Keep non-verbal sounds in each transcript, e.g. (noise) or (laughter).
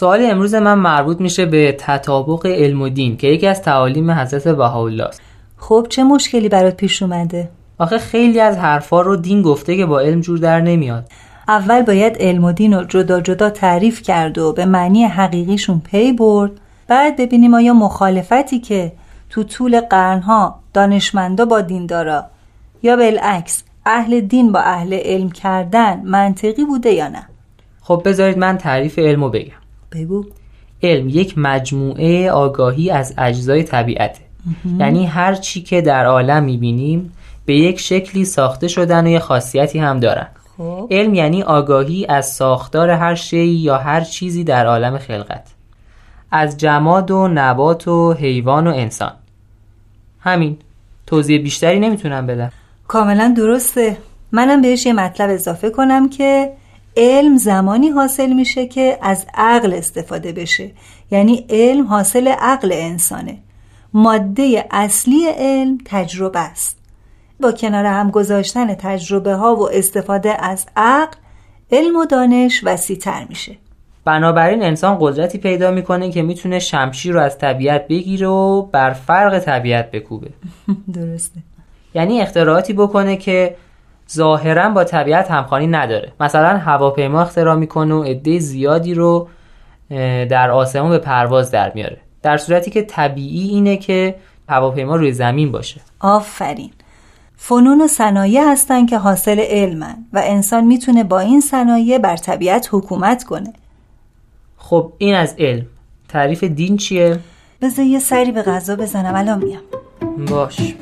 سوال امروز من مربوط میشه به تطابق علم و دین که یکی از تعالیم حضرت بهاءالله است. خب چه مشکلی برات پیش اومده؟ آخه خیلی از حرفا رو دین گفته که با علم جور در نمیاد. اول باید علم و دین رو جدا جدا تعریف کرد و به معنی حقیقیشون پی برد. بعد ببینیم آیا مخالفتی که تو طول قرنها دانشمندا با دیندارا یا بالعکس اهل دین با اهل علم کردن منطقی بوده یا نه؟ خب بذارید من تعریف علم رو بگم. بگو. علم یک مجموعه آگاهی از اجزای طبیعته. یعنی هر چی که در عالم می‌بینیم به یک شکلی ساخته شدن و یه خاصیتی هم دارن. خب. علم یعنی آگاهی از ساختار هر شی یا هر چیزی در عالم خلقت. از جماد و نبات و حیوان و انسان. همین. توضیح بیشتری نمی‌تونم بدم. کاملا درسته. منم بهش یه مطلب اضافه کنم که علم زمانی حاصل میشه که از عقل استفاده بشه. یعنی علم حاصل عقل انسانه. ماده اصلی علم تجربه است. با کنار هم گذاشتن تجربه ها و استفاده از عقل علم و دانش وسیعتر میشه. بنابراین انسان قدرتی پیدا می‌کنه که می‌تونه شمشیر رو از طبیعت بگیره و بر فرق طبیعت بکوبه. (laughs) درسته. یعنی اختراعاتی بکنه که ظاهرا با طبیعت همخوانی نداره. مثلا هواپیما اختراع می‌کنه و عده زیادی رو در آسمون به پرواز در میاره. در صورتی که طبیعی اینه که هواپیما روی زمین باشه. آفرین. فنون و صنایع هستن که حاصل علمن و انسان می‌تونه با این صنایع بر طبیعت حکومت کنه. خب این از علم. تعریف دین چیه؟ بذار یه سری به غذا بزنم. الان میام. باش.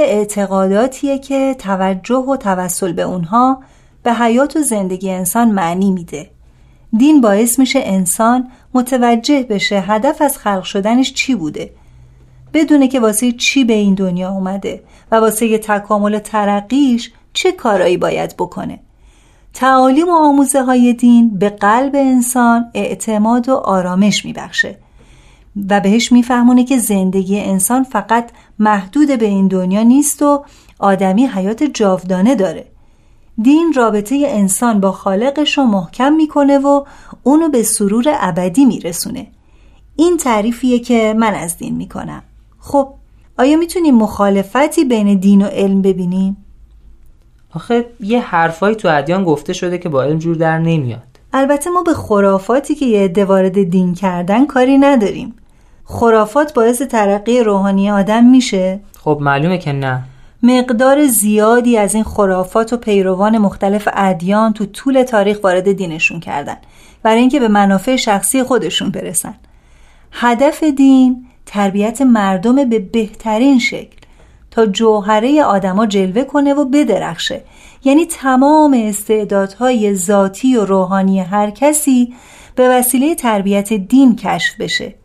اعتقاداتیه که توجه و توسل به اونها به حیات و زندگی انسان معنی میده. دین باعث میشه انسان متوجه بشه هدف از خلق شدنش چی بوده. بدونه که واسه چی به این دنیا اومده و واسه تکامل ترقیش چه کارایی باید بکنه. تعالیم و آموزه های دین به قلب انسان اعتماد و آرامش میبخشه. و بهش میفهمونه که زندگی انسان فقط محدود به این دنیا نیست و آدمی حیات جاودانه داره. دین رابطه انسان با خالقش رو محکم می‌کنه و اونو به سرور ابدی میرسونه. این تعریفیه که من از دین می‌کنم. خب آیا می‌تونیم مخالفتی بین دین و علم ببینیم؟ آخه یه حرفایی تو ادیان گفته شده که با علم جور در نمیاد. البته ما به خرافاتی که یه عده وارد دین کردن کاری نداریم. خرافات باعث ترقی روحانی آدم میشه؟ خب معلومه که نه. مقدار زیادی از این خرافات و پیروان مختلف ادیان تو طول تاریخ وارد دینشون کردن. برای اینکه به منافع شخصی خودشون برسن. هدف دین تربیت مردم به بهترین شکل. تا جوهره آدما جلوه کنه و بدرخشه. یعنی تمام استعدادهای ذاتی و روحانی هر کسی به وسیله تربیت دین کشف بشه.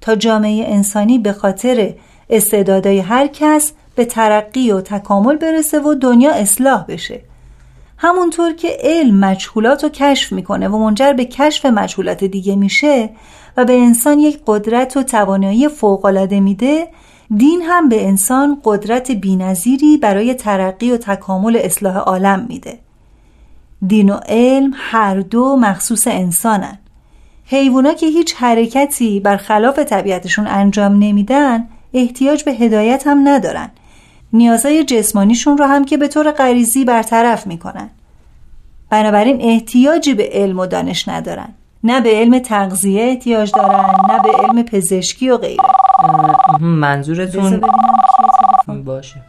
تا جامعه انسانی به خاطر استعدادهای هر کس به ترقی و تکامل برسه و دنیا اصلاح بشه. همونطور که علم مجهولات رو کشف می‌کنه و منجر به کشف مجهولات دیگه میشه و به انسان یک قدرت و توانایی فوقالعاده میده دین هم به انسان قدرت بینظیری برای ترقی و تکامل اصلاح عالم میده. دین و علم هر دو مخصوص انسانن. حیوونا که هیچ حرکتی برخلاف طبیعتشون انجام نمیدن احتیاج به هدایت هم ندارن. نیازهای جسمانیشون رو هم که به طور غریزی برطرف می‌کنن. بنابراین احتیاجی به علم و دانش ندارن. نه به علم تغذیه احتیاج دارن نه به علم پزشکی و غیره. منظورتون؟ باشه.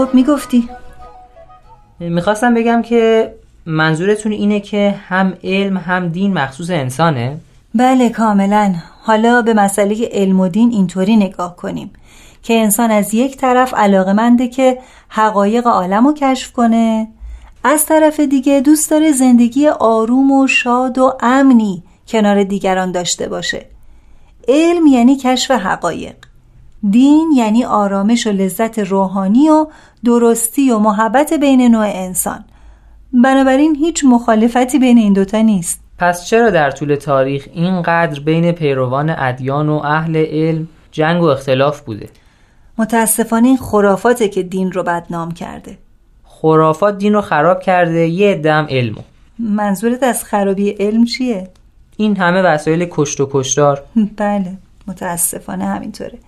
خب می‌گفتی. می‌خواستم بگم که منظورتون اینه که هم علم هم دین مخصوص انسانه؟ بله کاملا. حالا به مسئله علم و دین اینطوری نگاه کنیم که انسان از یک طرف علاقمنده که حقایق عالم رو کشف کنه از طرف دیگه دوست داره زندگی آروم و شاد و امنی کنار دیگران داشته باشه. علم یعنی کشف حقایق. دین یعنی آرامش و لذت روحانی و درستی و محبت بین نوع انسان. بنابراین هیچ مخالفتی بین این دوتا نیست. پس چرا در طول تاریخ اینقدر بین پیروان ادیان و اهل علم جنگ و اختلاف بوده؟ متاسفانه این خرافاته که دین رو بدنام کرده. خرافات دین رو خراب کرده یه دم علمو منظورت از خرابی علم چیه؟ این همه وسایل کشت و کشتار. بله متاسفانه همینطوره.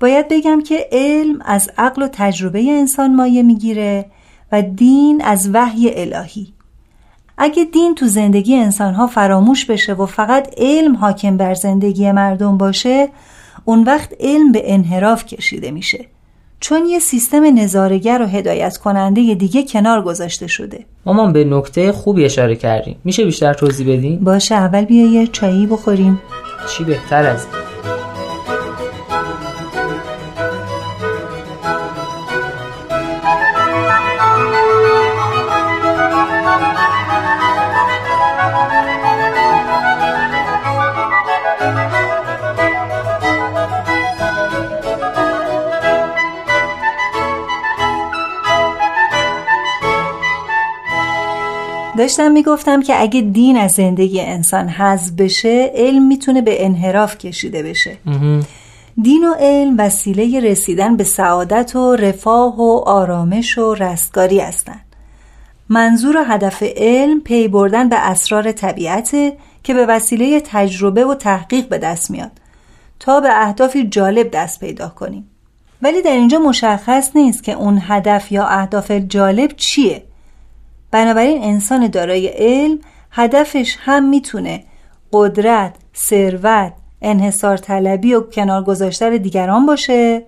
باید بگم که علم از عقل و تجربه انسان مایه می‌گیره و دین از وحی الهی. اگه دین تو زندگی انسانها فراموش بشه و فقط علم حاکم بر زندگی مردم باشه اون وقت علم به انحراف کشیده میشه. چون یه سیستم نظارگر و هدایت کننده دیگه کنار گذاشته شده. مامان به نکته خوبی اشاره کردیم میشه بیشتر توضیح بدین؟ باشه اول بیا یه چایی بخوریم. چی بهتر از داشتم می‌گفتم که اگه دین از زندگی انسان حذف بشه علم می‌تونه به انحراف کشیده بشه. دین و علم وسیله رسیدن به سعادت و رفاه و آرامش و رستگاری هستند. منظور و هدف علم پی بردن به اسرار طبیعته که به وسیله تجربه و تحقیق به دست میاد تا به اهدافی جالب دست پیدا کنیم. ولی در اینجا مشخص نیست که اون هدف یا اهداف جالب چیه. بنابراین انسان دارای علم هدفش هم می‌تونه قدرت، ثروت، انحصار طلبی و کنار گذاشتن دیگران باشه.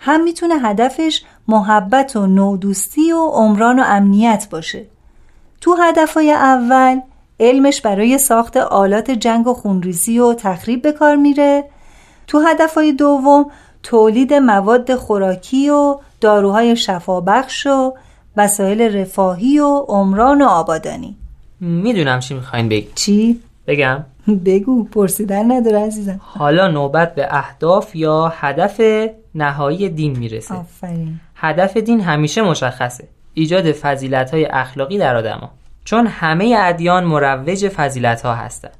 هم می‌تونه هدفش محبت و نودوستی و عمران و امنیت باشه. تو هدفهای اول علمش برای ساخت آلات جنگ و خونریزی و تخریب به کار میره. تو هدفهای دوم تولید مواد خوراکی و داروهای شفابخش و وسایل رفاهی و عمران و آبادانی. می‌دونم چی می‌خواین بگی. چی؟ بگم. (laughs) بگو پرسیدن نداره عزیزم. حالا نوبت به اهداف یا هدف نهایی دین می‌رسه. آفرین. هدف دین همیشه مشخصه. ایجاد فضیلت های اخلاقی در آدما چون همه ادیان مروج فضیلت ها هستند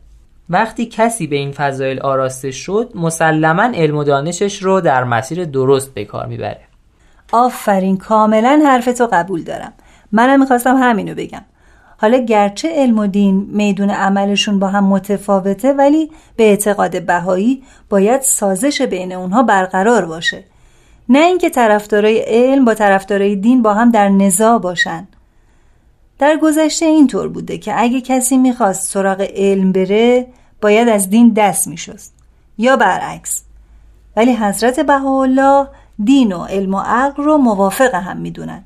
وقتی کسی به این فضایل آراسته شد مسلما علم و دانشش رو در مسیر درست به کار می‌بره. آفرین کاملا حرفتو قبول دارم. منم می‌خواستم همینو بگم. حالا گرچه علم و دین میدون عملشون با هم متفاوته ولی به اعتقاد بهایی باید سازش بین اونها برقرار باشه. نه اینکه طرفدارای علم با طرفدارای دین با هم در نزاع باشن. در گذشته اینطور بوده که اگه کسی می‌خواست سراغ علم بره باید از دین دست میشست. یا برعکس. ولی حضرت بهاءالله دین و علم و عقل رو موافق هم می‌دونن.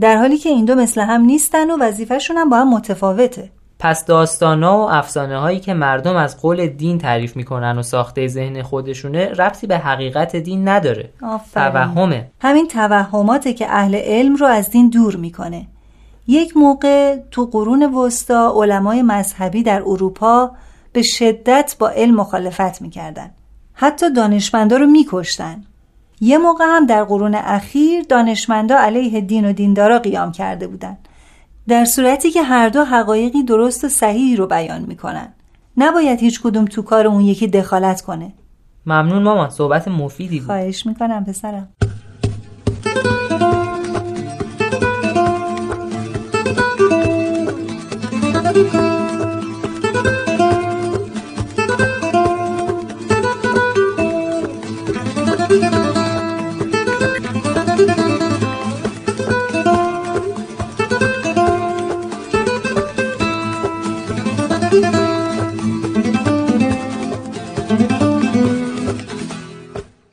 در حالی که این دو مثل هم نیستن و وظیفهشون هم با هم متفاوته. پس داستانا و افسانه هایی که مردم از قول دین تعریف می‌کنن و ساخته ذهن خودشونه ربطی به حقیقت دین نداره. توهمه. همین توهماته که اهل علم رو از دین دور می‌کنه. یک موقع تو قرون وسطا علمای مذهبی در اروپا به شدت با علم مخالفت می‌کردن. حتی دانشمندا رو میکشتن. یه موقع هم در قرون اخیر دانشمندا علیه دین و دیندارا قیام کرده بودند. در صورتی که هر دو حقایقی درست و صحیحی رو بیان می‌کنن. نباید هیچ کدوم تو کار اون یکی دخالت کنه. ممنون مامان صحبت مفیدی بود. خواهش می‌کنم پسرم.